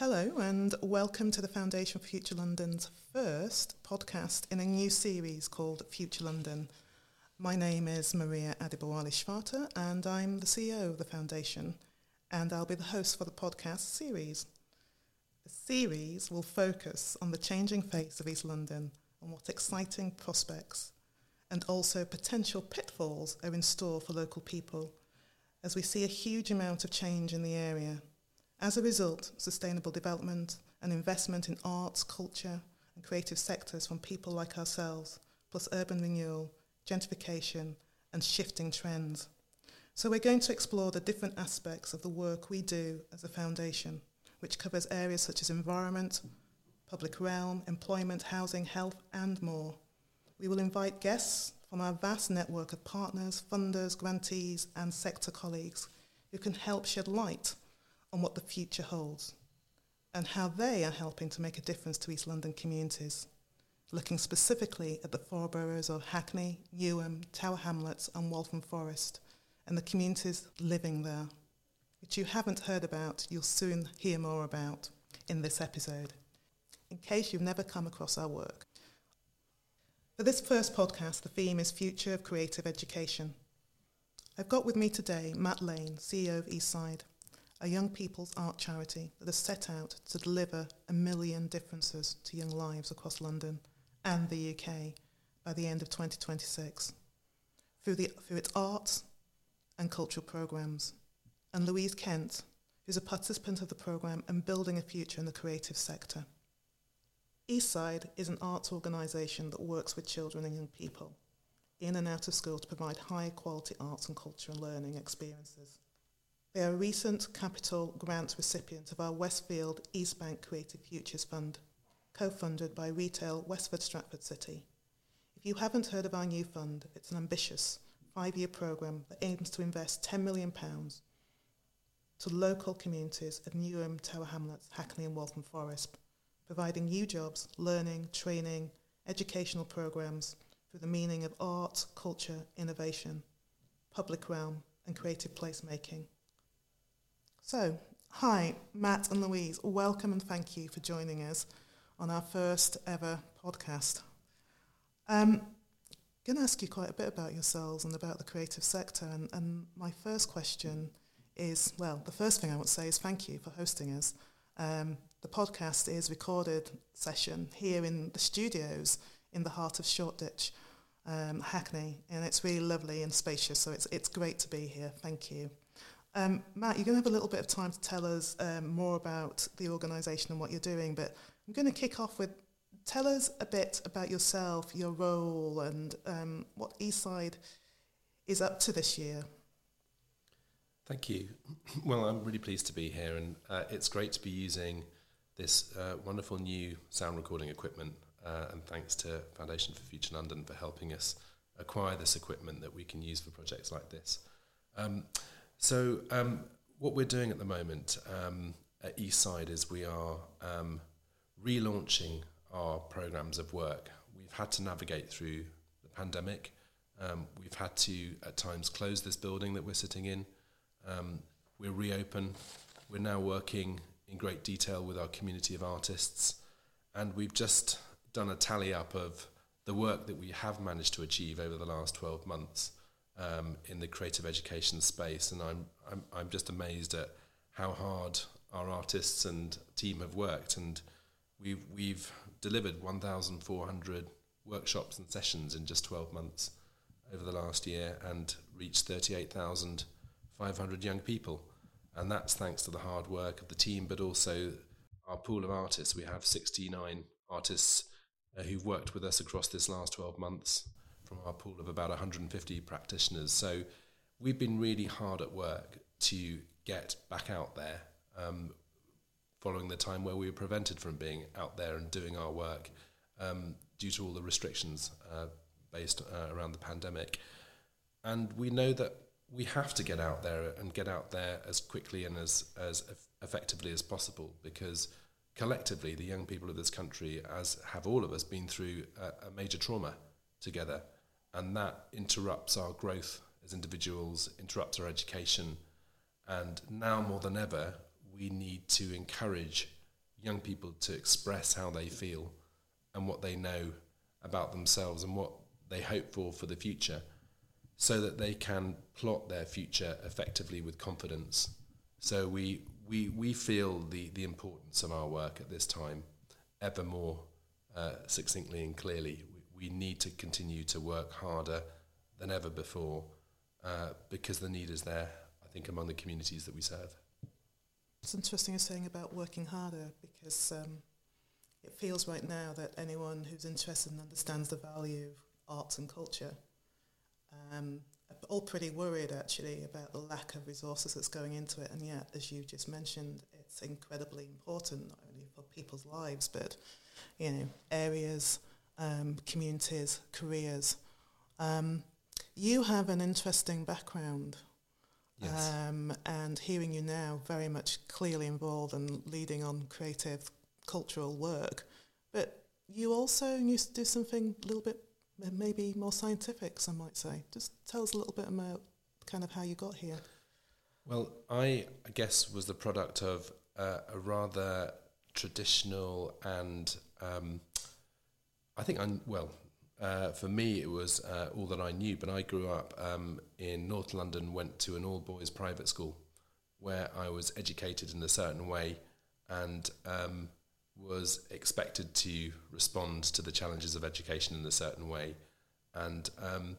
Hello, and welcome to the Foundation for Future London's first podcast in a new series called Future London. My name is Maria Adebowale-Schwarte, and I'm the CEO of the Foundation, and I'll be the host for the podcast series. The series will focus on the changing face of East London and what exciting prospects and also potential pitfalls are in store for local people as we see a huge amount of change in the area. As a result, sustainable development and investment in arts, culture, and creative sectors from people like ourselves, plus urban renewal, gentrification, and shifting trends. So, we're going to explore the different aspects of the work we do as a foundation, which covers areas such as environment, public realm, employment, housing, health, and more. We will invite guests from our vast network of partners, funders, grantees, and sector colleagues who can help shed light on what the future holds and how they are helping to make a difference to East London communities, looking specifically at the four boroughs of Hackney, Newham, Tower Hamlets, and Waltham Forest, and the communities living there, which you haven't heard about, you'll soon hear more about in this episode. In case you've never come across our work, for this first podcast, the theme is Future of Creative Education. I've got with me today Matt Lane, CEO of Eastside, a young people's art charity that has set out to deliver a million differences to young lives across London and the UK by the end of 2026 through, the, through its arts and cultural programmes. And Louise Kent, who's a participant of the programme and building a future in the creative sector. Eastside is an arts organisation that works with children and young people in and out of school to provide high quality arts and culture and learning experiences. They are a recent capital grant recipient of our Westfield East Bank Creative Futures Fund, co-funded by Retail Westfield Stratford City. If you haven't heard of our new fund, it's an ambitious five-year programme that aims to invest £10 million to local communities of Newham, Tower Hamlets, Hackney and Waltham Forest providing new jobs, learning, training, educational programs through the meaning of art, culture, innovation, public realm, and creative placemaking. So, hi, Matt and Louise. Welcome and thank you for joining us on our first ever podcast. Um, I'm going to ask you quite a bit about yourselves and about the creative sector. And, and my first question is well, the first thing I want to say is thank you for hosting us. Um, the podcast is recorded session here in the studios in the heart of Shoreditch, um, Hackney, and it's really lovely and spacious. So it's it's great to be here. Thank you. Um, Matt, you're going to have a little bit of time to tell us um, more about the organisation and what you're doing, but I'm going to kick off with tell us a bit about yourself, your role, and um, what Eastside is up to this year. Thank you. Well, I'm really pleased to be here, and uh, it's great to be using this uh, wonderful new sound recording equipment. Uh, and thanks to Foundation for Future London for helping us acquire this equipment that we can use for projects like this. Um, so, um, what we're doing at the moment um, at Eastside is we are um, relaunching our programs of work. We've had to navigate through the pandemic. Um, we've had to, at times, close this building that we're sitting in. Um, we're reopen. We're now working in great detail with our community of artists. And we've just done a tally up of the work that we have managed to achieve over the last 12 months um, in the creative education space. And I'm, I'm, I'm just amazed at how hard our artists and team have worked. And we've, we've delivered 1,400 workshops and sessions in just 12 months over the last year and reached 38,500 young people and that's thanks to the hard work of the team, but also our pool of artists. We have 69 artists uh, who've worked with us across this last 12 months from our pool of about 150 practitioners. So we've been really hard at work to get back out there um, following the time where we were prevented from being out there and doing our work um, due to all the restrictions uh, based uh, around the pandemic. And we know that we have to get out there and get out there as quickly and as as effectively as possible because collectively the young people of this country as have all of us been through a, a major trauma together and that interrupts our growth as individuals interrupts our education and now more than ever we need to encourage young people to express how they feel and what they know about themselves and what they hope for for the future so that they can plot their future effectively with confidence. So we, we, we feel the, the importance of our work at this time ever more uh, succinctly and clearly. We, need to continue to work harder than ever before uh, because the need is there, I think, among the communities that we serve. It's interesting you're saying about working harder because um, it feels right now that anyone who's interested and understands the value of arts and culture um, are all pretty worried actually about the lack of resources that's going into it and yet as you just mentioned it's incredibly important not only for people's lives but you know areas um, communities careers um, you have an interesting background Yes. um, and hearing you now very much clearly involved and leading on creative cultural work. But you also used to do something a little bit maybe more scientific, some might say. Just tell us a little bit about kind of how you got here. Well, I, I guess was the product of uh, a rather traditional and um, I think well. Uh, for me, it was uh, all that I knew. But I grew up um, in North London, went to an all boys private school where I was educated in a certain way and um, was expected to respond to the challenges of education in a certain way. And um,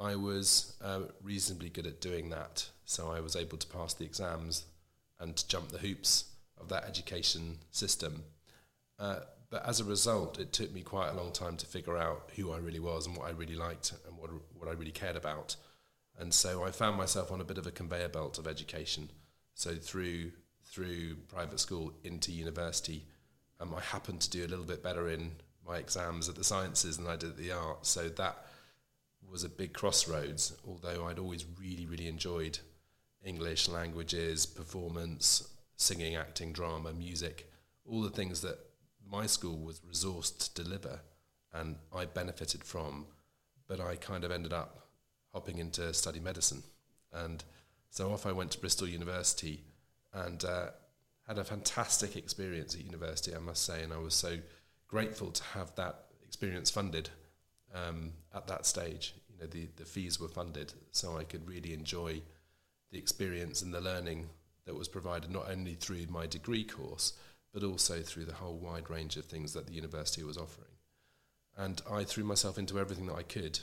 I was uh, reasonably good at doing that. So I was able to pass the exams and to jump the hoops of that education system. Uh, but as a result, it took me quite a long time to figure out who I really was and what I really liked and what, what I really cared about. And so I found myself on a bit of a conveyor belt of education. So through through private school into university, um, I happened to do a little bit better in my exams at the sciences than I did at the arts. So that was a big crossroads. Although I'd always really really enjoyed English languages, performance, singing, acting, drama, music, all the things that my school was resourced to deliver and I benefited from, but I kind of ended up hopping into study medicine. And so off I went to Bristol University and uh, had a fantastic experience at university, I must say. And I was so grateful to have that experience funded um, at that stage. You know, the, the fees were funded, so I could really enjoy the experience and the learning that was provided not only through my degree course, but also through the whole wide range of things that the university was offering. And I threw myself into everything that I could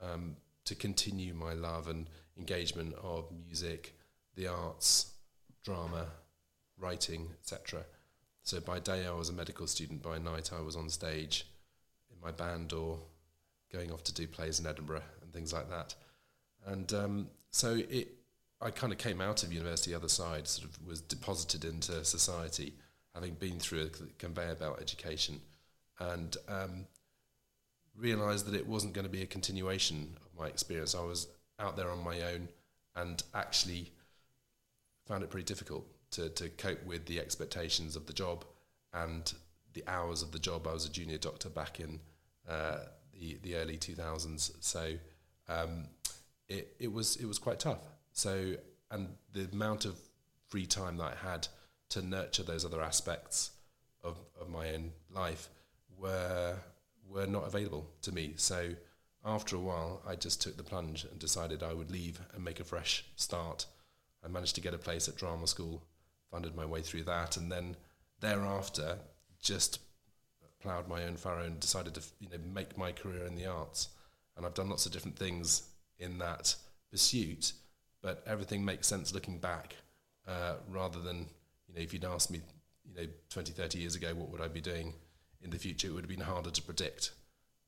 um, to continue my love and engagement of music, the arts, drama, writing, etc. So by day I was a medical student, by night I was on stage in my band or going off to do plays in Edinburgh and things like that. And um, so it, I kind of came out of university the other side, sort of was deposited into society having been through a conveyor belt education, and um, realised that it wasn't going to be a continuation of my experience. I was out there on my own, and actually found it pretty difficult to to cope with the expectations of the job and the hours of the job. I was a junior doctor back in uh, the the early two thousands, so um, it it was it was quite tough. So and the amount of free time that I had to nurture those other aspects of, of my own life were were not available to me. So after a while, I just took the plunge and decided I would leave and make a fresh start. I managed to get a place at drama school, funded my way through that, and then thereafter just ploughed my own furrow and decided to you know make my career in the arts. And I've done lots of different things in that pursuit, but everything makes sense looking back uh, rather than you know, if you'd asked me, you know, 20, 30 years ago, what would I be doing in the future, it would have been harder to predict.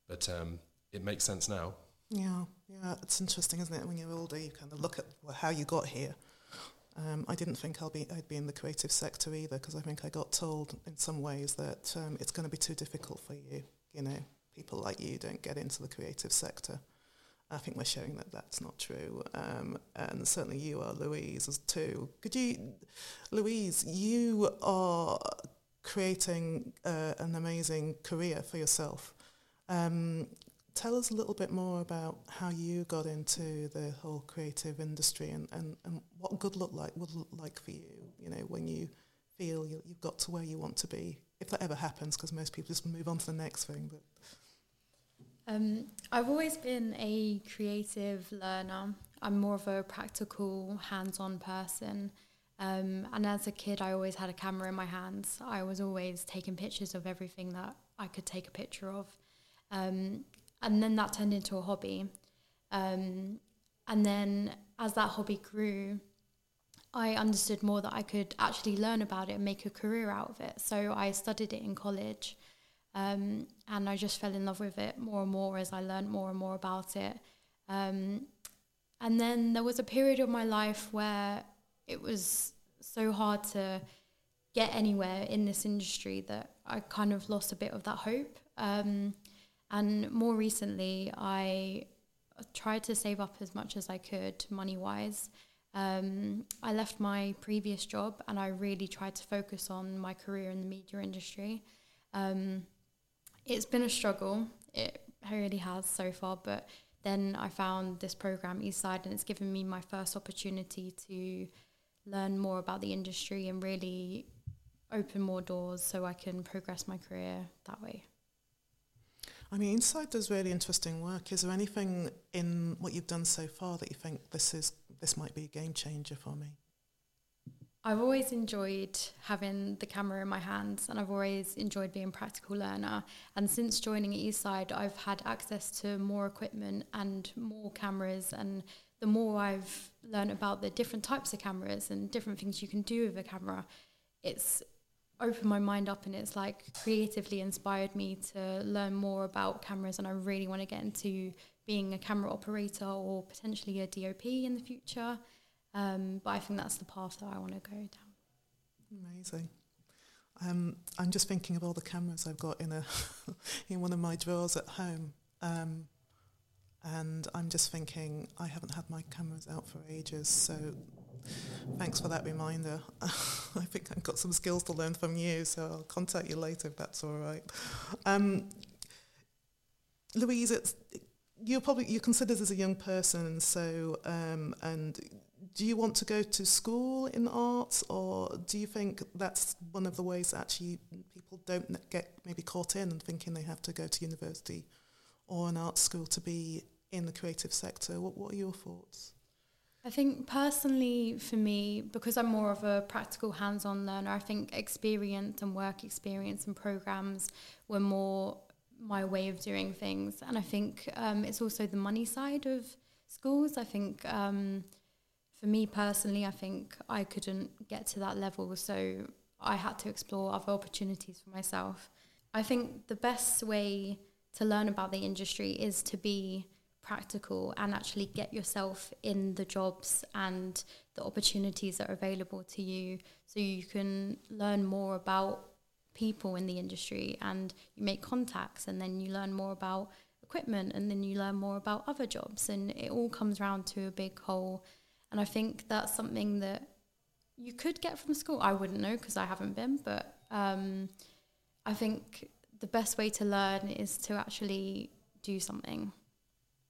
But um, it makes sense now. Yeah, yeah, it's interesting, isn't it? When you're older, you kind of look at how you got here. Um, I didn't think I'll be, I'd be in the creative sector either because I think I got told in some ways that um, it's going to be too difficult for you. You know, people like you don't get into the creative sector. I think we're showing that that's not true. Um, and certainly you are, Louise, as too. Could you, Louise, you are creating uh, an amazing career for yourself. Um, tell us a little bit more about how you got into the whole creative industry and, and, and what good look like would look like for you, you know, when you feel you, you've got to where you want to be, if that ever happens, because most people just move on to the next thing. But um, I've always been a creative learner. I'm more of a practical, hands-on person. Um, and as a kid, I always had a camera in my hands. I was always taking pictures of everything that I could take a picture of. Um, and then that turned into a hobby. Um, and then as that hobby grew, I understood more that I could actually learn about it and make a career out of it. So I studied it in college. Um, and I just fell in love with it more and more as I learned more and more about it. Um, and then there was a period of my life where it was so hard to get anywhere in this industry that I kind of lost a bit of that hope. Um, and more recently, I tried to save up as much as I could money wise. Um, I left my previous job and I really tried to focus on my career in the media industry. Um, it's been a struggle. It really has so far, but then I found this program Eastside, and it's given me my first opportunity to learn more about the industry and really open more doors so I can progress my career that way. I mean, Eastside does really interesting work. Is there anything in what you've done so far that you think this is this might be a game changer for me? I've always enjoyed having the camera in my hands and I've always enjoyed being a practical learner. And since joining Eastside, I've had access to more equipment and more cameras. And the more I've learned about the different types of cameras and different things you can do with a camera, it's opened my mind up and it's like creatively inspired me to learn more about cameras. And I really want to get into being a camera operator or potentially a DOP in the future. Um, but I think that's the path that I want to go down. Amazing. Um, I'm just thinking of all the cameras I've got in a in one of my drawers at home, um, and I'm just thinking I haven't had my cameras out for ages. So thanks for that reminder. I think I've got some skills to learn from you, so I'll contact you later if that's all right. Um, Louise, it's, you're probably you're considered as a young person, so um, and do you want to go to school in arts or do you think that's one of the ways actually people don't get maybe caught in and thinking they have to go to university or an art school to be in the creative sector? What, what are your thoughts? I think personally for me, because I'm more of a practical hands-on learner, I think experience and work experience and programs were more my way of doing things. And I think um, it's also the money side of schools. I think um, for me personally, I think I couldn't get to that level, so I had to explore other opportunities for myself. I think the best way to learn about the industry is to be practical and actually get yourself in the jobs and the opportunities that are available to you so you can learn more about people in the industry and you make contacts and then you learn more about equipment and then you learn more about other jobs and it all comes around to a big whole and I think that's something that you could get from school. I wouldn't know because I haven't been, but um, I think the best way to learn is to actually do something.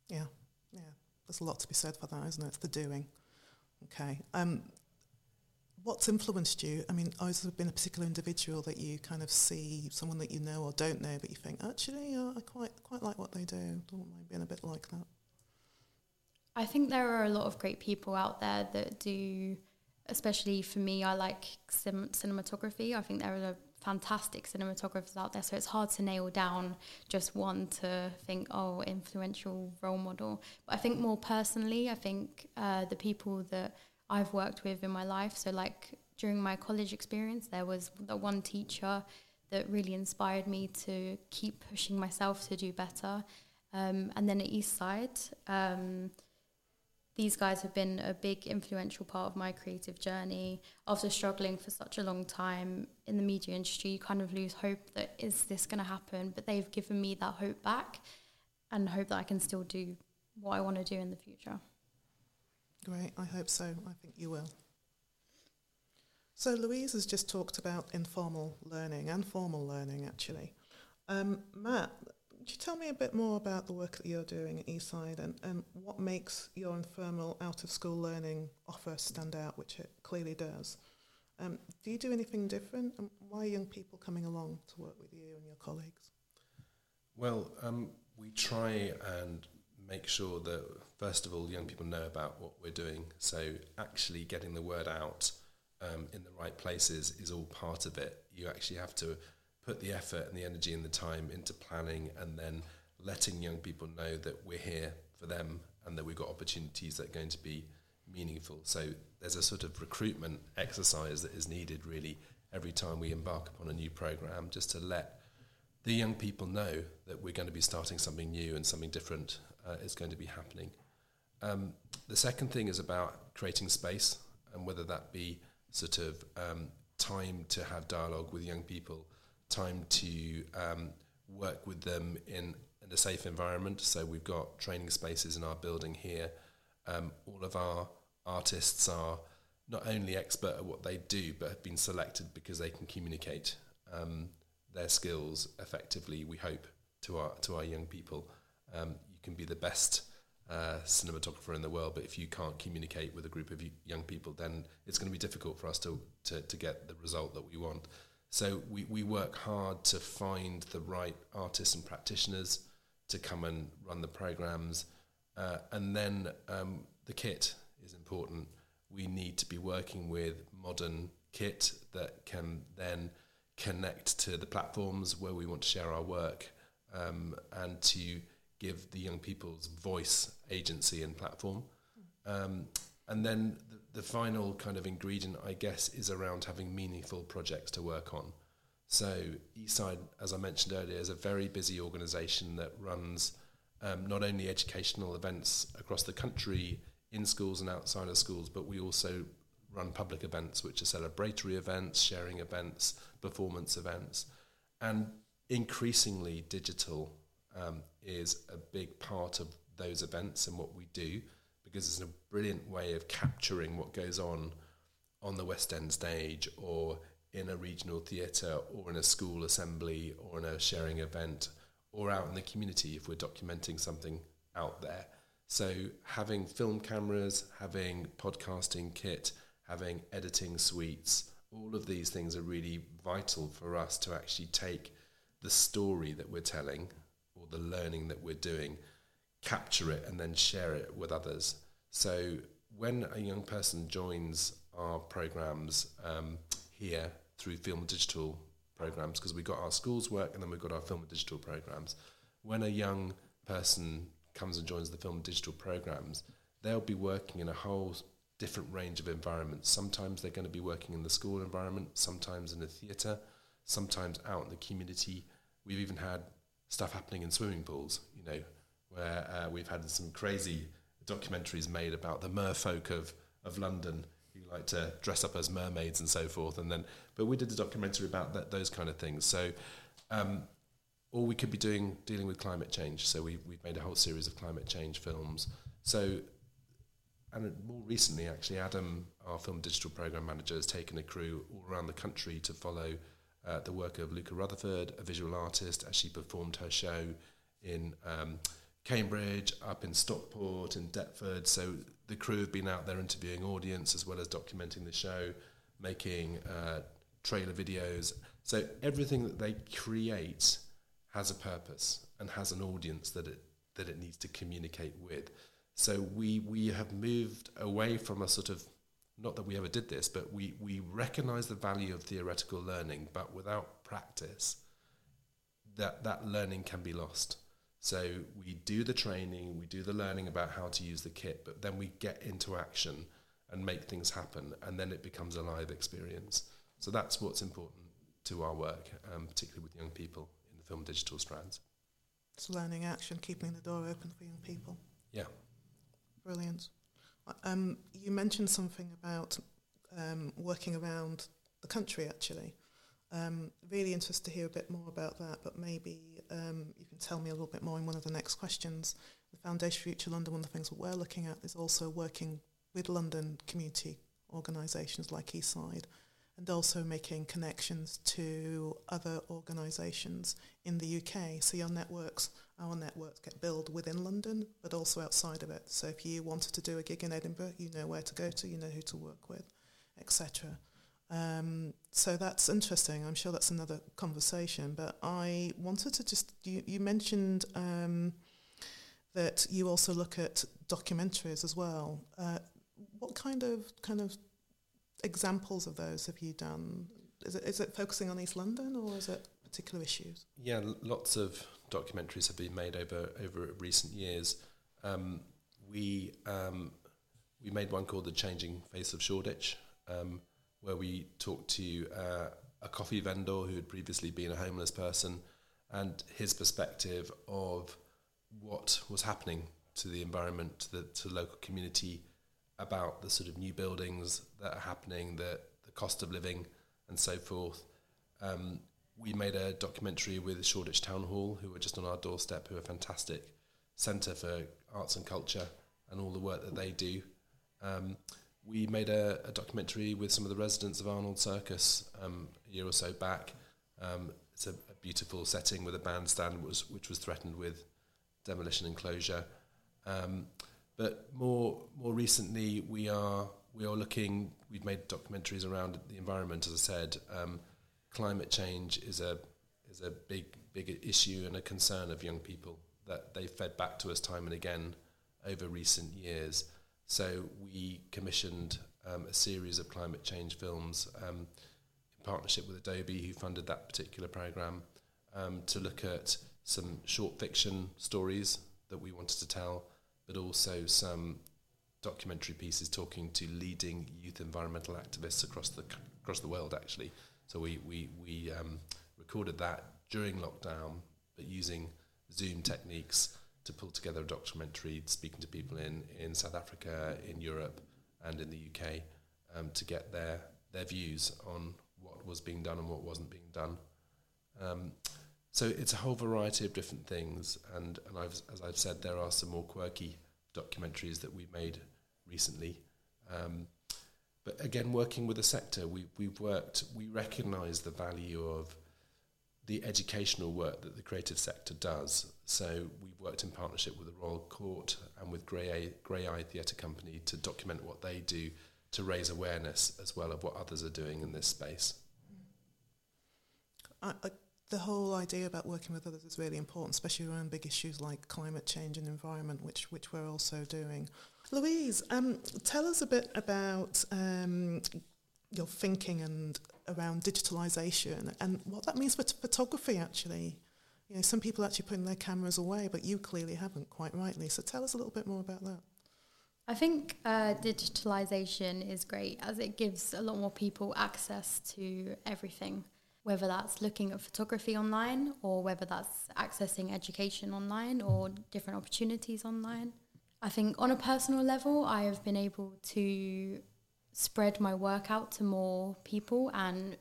Yeah, yeah. There's a lot to be said for that, isn't it? It's the doing. Okay. Um, what's influenced you? I mean, has there been a particular individual that you kind of see, someone that you know or don't know, but you think, actually, uh, I quite quite like what they do. Don't mind being a bit like that. I think there are a lot of great people out there that do, especially for me, I like cinematography. I think there are fantastic cinematographers out there, so it's hard to nail down just one to think, oh, influential role model. But I think more personally, I think uh, the people that I've worked with in my life, so like during my college experience, there was the one teacher that really inspired me to keep pushing myself to do better. Um, and then at Eastside, um, these guys have been a big influential part of my creative journey. After struggling for such a long time in the media industry, you kind of lose hope that is this going to happen? But they've given me that hope back and hope that I can still do what I want to do in the future. Great, I hope so. I think you will. So Louise has just talked about informal learning and formal learning actually. Um, Matt, could you tell me a bit more about the work that you're doing at Eastside and, and what makes your informal out of school learning offer stand out, which it clearly does? Um, do you do anything different? And why are young people coming along to work with you and your colleagues? Well, um, we try and make sure that, first of all, young people know about what we're doing. So, actually getting the word out um, in the right places is all part of it. You actually have to put the effort and the energy and the time into planning and then letting young people know that we're here for them and that we've got opportunities that are going to be meaningful. So there's a sort of recruitment exercise that is needed really every time we embark upon a new program just to let the young people know that we're going to be starting something new and something different uh, is going to be happening. Um, the second thing is about creating space and whether that be sort of um, time to have dialogue with young people, time to um, work with them in, in a safe environment. So we've got training spaces in our building here. Um, all of our artists are not only expert at what they do, but have been selected because they can communicate um, their skills effectively. We hope to our to our young people. Um, you can be the best uh, cinematographer in the world, but if you can't communicate with a group of young people, then it's going to be difficult for us to, to, to get the result that we want. So we, we work hard to find the right artists and practitioners to come and run the programs. Uh, and then um, the kit is important. We need to be working with modern kit that can then connect to the platforms where we want to share our work um, and to give the young people's voice, agency, and platform. Um, and then the, final kind of ingredient, I guess, is around having meaningful projects to work on. So Eastside, as I mentioned earlier, is a very busy organisation that runs um, not only educational events across the country in schools and outside of schools, but we also run public events, which are celebratory events, sharing events, performance events, and increasingly digital um, is a big part of those events and what we do because it's a brilliant way of capturing what goes on on the West End stage or in a regional theatre or in a school assembly or in a sharing event or out in the community if we're documenting something out there. So having film cameras, having podcasting kit, having editing suites, all of these things are really vital for us to actually take the story that we're telling or the learning that we're doing, capture it and then share it with others. So when a young person joins our programs um, here through film and digital programs, because we've got our schools work and then we've got our film and digital programs, when a young person comes and joins the film and digital programs, they'll be working in a whole different range of environments. Sometimes they're going to be working in the school environment, sometimes in the theatre, sometimes out in the community. We've even had stuff happening in swimming pools, you know, where uh, we've had some crazy documentaries made about the merfolk of, of London who like to dress up as mermaids and so forth. And then, but we did a documentary about that, those kind of things. So, um, or we could be doing dealing with climate change. So we we've made a whole series of climate change films. So, and more recently, actually, Adam, our film digital program manager, has taken a crew all around the country to follow uh, the work of Luca Rutherford, a visual artist, as she performed her show in um, Cambridge, up in Stockport, in Deptford. So the crew have been out there interviewing audience as well as documenting the show, making uh, trailer videos. So everything that they create has a purpose and has an audience that it that it needs to communicate with. So we we have moved away from a sort of not that we ever did this, but we, we recognize the value of theoretical learning, but without practice, that, that learning can be lost. So we do the training, we do the learning about how to use the kit, but then we get into action and make things happen, and then it becomes a live experience. So that's what's important to our work, um, particularly with young people in the film digital strands. It's learning action, keeping the door open for young people. Yeah. Brilliant. Um, you mentioned something about um, working around the country, actually. Um, really interested to hear a bit more about that, but maybe um, you can tell me a little bit more in one of the next questions. The Foundation Future London, one of the things that we're looking at is also working with London community organisations like Eastside and also making connections to other organisations in the UK. So your networks, our networks get built within London, but also outside of it. So if you wanted to do a gig in Edinburgh, you know where to go to, you know who to work with, etc. Um, so that's interesting. I'm sure that's another conversation. But I wanted to just you, you mentioned um, that you also look at documentaries as well. Uh, what kind of kind of examples of those have you done? Is it is it focusing on East London or is it particular issues? Yeah, lots of documentaries have been made over over recent years. Um, we um, we made one called "The Changing Face of Shoreditch," um, where we talked to uh, a coffee vendor who had previously been a homeless person, and his perspective of what was happening to the environment, to the, to the local community, about the sort of new buildings that are happening, the the cost of living, and so forth. Um, we made a documentary with Shoreditch Town Hall, who were just on our doorstep, who are fantastic centre for arts and culture and all the work that they do. Um, we made a, a, documentary with some of the residents of Arnold Circus um, a year or so back. Um, it's a, a, beautiful setting with a bandstand, was, which was threatened with demolition and closure. Um, but more more recently, we are we are looking. We've made documentaries around the environment, as I said. Um, climate change is a is a big big issue and a concern of young people that they've fed back to us time and again over recent years. So we commissioned um, a series of climate change films um, in partnership with Adobe, who funded that particular program, um, to look at some short fiction stories that we wanted to tell, but also some documentary pieces talking to leading youth environmental activists across the across the world, actually. So we we we um, recorded that during lockdown, but using Zoom techniques to pull together a documentary, speaking to people in in South Africa, in Europe, and in the UK, um, to get their their views on what was being done and what wasn't being done. Um, so it's a whole variety of different things, and and I've, as I've said, there are some more quirky documentaries that we made recently. Um, but again, working with the sector, we, we've worked, we recognise the value of the educational work that the creative sector does. So we've worked in partnership with the Royal Court and with Grey, Grey Eye Theatre Company to document what they do to raise awareness as well of what others are doing in this space. I, I, the whole idea about working with others is really important, especially around big issues like climate change and environment, which which we're also doing. Louise, um, tell us a bit about um, your thinking and around digitalisation and what that means for t- photography. Actually, you know, some people actually putting their cameras away, but you clearly haven't, quite rightly. So tell us a little bit more about that. I think uh, digitalization is great as it gives a lot more people access to everything, whether that's looking at photography online or whether that's accessing education online or different opportunities online. I think on a personal level, I have been able to spread my work out to more people and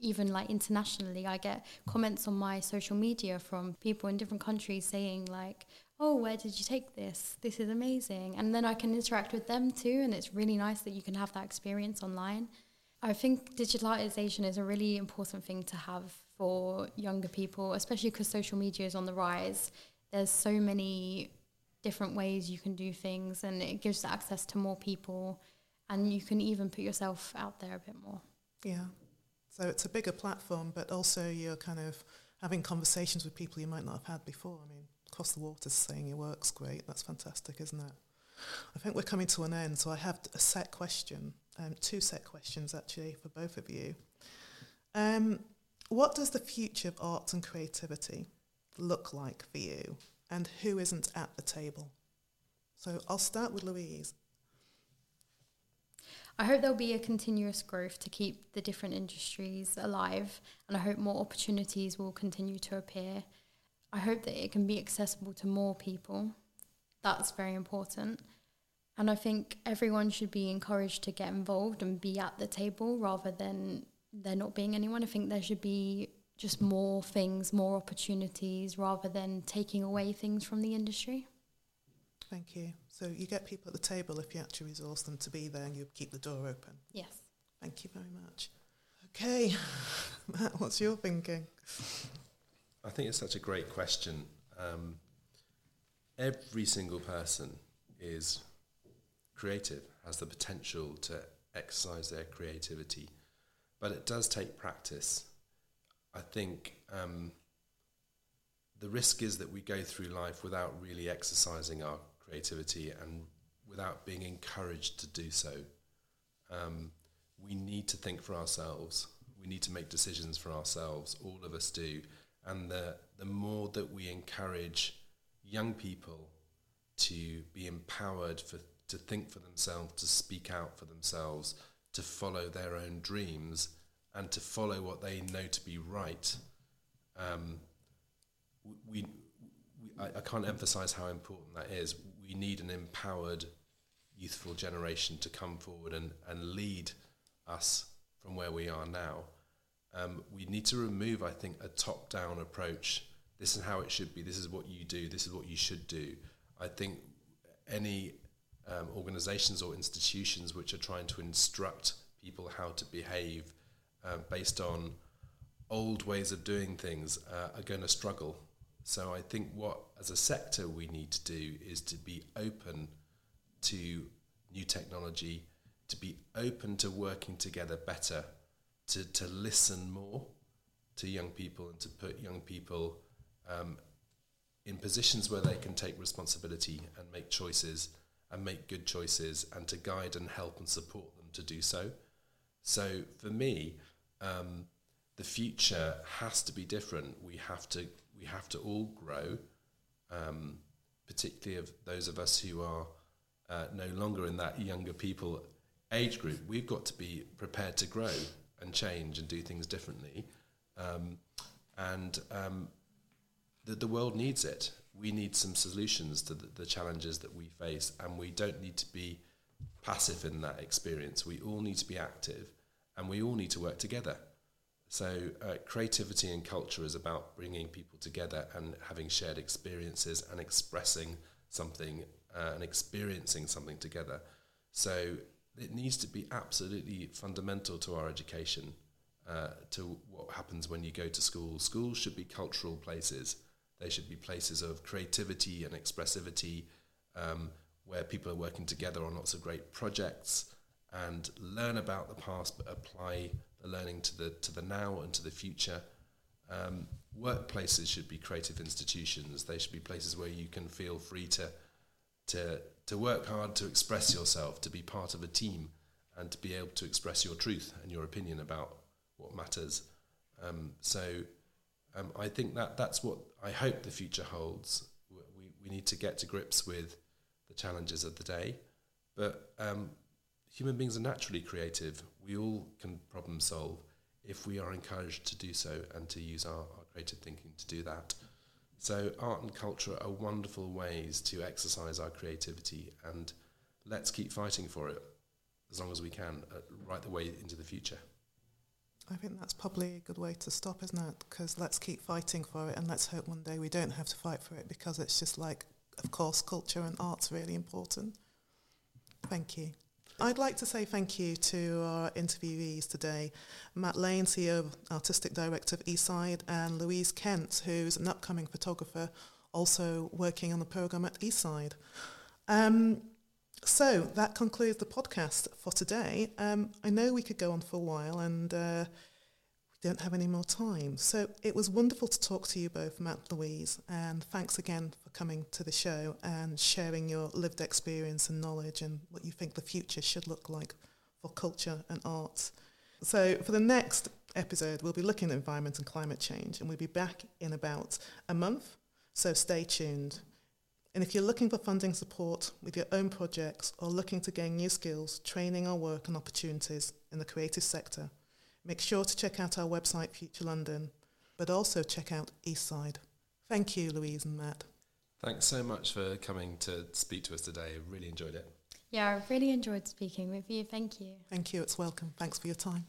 even like internationally i get comments on my social media from people in different countries saying like oh where did you take this? This is amazing. And then i can interact with them too and it's really nice that you can have that experience online. I think digitalization is a really important thing to have for younger people especially because social media is on the rise. There's so many different ways you can do things and it gives access to more people and you can even put yourself out there a bit more. Yeah. So it's a bigger platform, but also you're kind of having conversations with people you might not have had before. I mean, Cross the Water saying your work's great. That's fantastic, isn't it? I think we're coming to an end, so I have a set question, um, two set questions actually for both of you. Um, what does the future of arts and creativity look like for you? and who isn't at the table. So I'll start with Louise. I hope there'll be a continuous growth to keep the different industries alive, and I hope more opportunities will continue to appear. I hope that it can be accessible to more people. That's very important. And I think everyone should be encouraged to get involved and be at the table rather than there not being anyone. I think there should be just more things, more opportunities, rather than taking away things from the industry. Thank you. So you get people at the table if you actually resource them to be there and you keep the door open. Yes. Thank you very much. Okay, Matt, what's your thinking? I think it's such a great question. Um, every single person is creative, has the potential to exercise their creativity but it does take practice. I think um, the risk is that we go through life without really exercising our creativity and without being encouraged to do so. Um, we need to think for ourselves. We need to make decisions for ourselves. All of us do. And the, the more that we encourage young people to be empowered for, to think for themselves, to speak out for themselves, to follow their own dreams, and to follow what they know to be right, um, we, we I, I can't emphasize how important that is. We need an empowered, youthful generation to come forward and, and lead us from where we are now. Um, we need to remove, I think, a top down approach. This is how it should be. This is what you do. This is what you should do. I think any um, organizations or institutions which are trying to instruct people how to behave uh, based on old ways of doing things uh, are going to struggle. So I think what, as a sector, we need to do is to be open to new technology, to be open to working together better, to, to listen more to young people and to put young people um, in positions where they can take responsibility and make choices and make good choices and to guide and help and support them to do so. So for me, um, the future has to be different. We have to we have to all grow, um, particularly of those of us who are uh, no longer in that younger people age group. We've got to be prepared to grow and change and do things differently, um, and um, the, the world needs it. We need some solutions to the, the challenges that we face, and we don't need to be passive in that experience. We all need to be active, and we all need to work together. So, uh, creativity and culture is about bringing people together and having shared experiences and expressing something uh, and experiencing something together. So, it needs to be absolutely fundamental to our education, uh, to what happens when you go to school. Schools should be cultural places, they should be places of creativity and expressivity um, where people are working together on lots of great projects and learn about the past but apply the learning to the to the now and to the future. Um, workplaces should be creative institutions. They should be places where you can feel free to to to work hard, to express yourself, to be part of a team, and to be able to express your truth and your opinion about what matters. Um, so um, I think that that's what I hope the future holds. We, we need to get to grips with the challenges of the day, but um, human beings are naturally creative. We all can problem solve if we are encouraged to do so and to use our, our creative thinking to do that. So, art and culture are wonderful ways to exercise our creativity, and let's keep fighting for it as long as we can, uh, right the way into the future. I think that's probably a good way to stop, isn't it? Because let's keep fighting for it, and let's hope one day we don't have to fight for it because it's just like, of course, culture and art's really important. Thank you. I'd like to say thank you to our interviewees today, Matt Lane, CEO, Artistic Director of Eastside, and Louise Kent, who's an upcoming photographer, also working on the programme at Eastside. Um, so that concludes the podcast for today. Um, I know we could go on for a while, and uh, don't have any more time. So it was wonderful to talk to you both, Matt Louise, and thanks again for coming to the show and sharing your lived experience and knowledge and what you think the future should look like for culture and arts. So for the next episode, we'll be looking at environment and climate change, and we'll be back in about a month. So stay tuned. And if you're looking for funding support with your own projects or looking to gain new skills, training or work and opportunities in the creative sector, Make sure to check out our website, Future London, but also check out Eastside. Thank you, Louise and Matt. Thanks so much for coming to speak to us today. I really enjoyed it. Yeah, I really enjoyed speaking with you. Thank you. Thank you. It's welcome. Thanks for your time.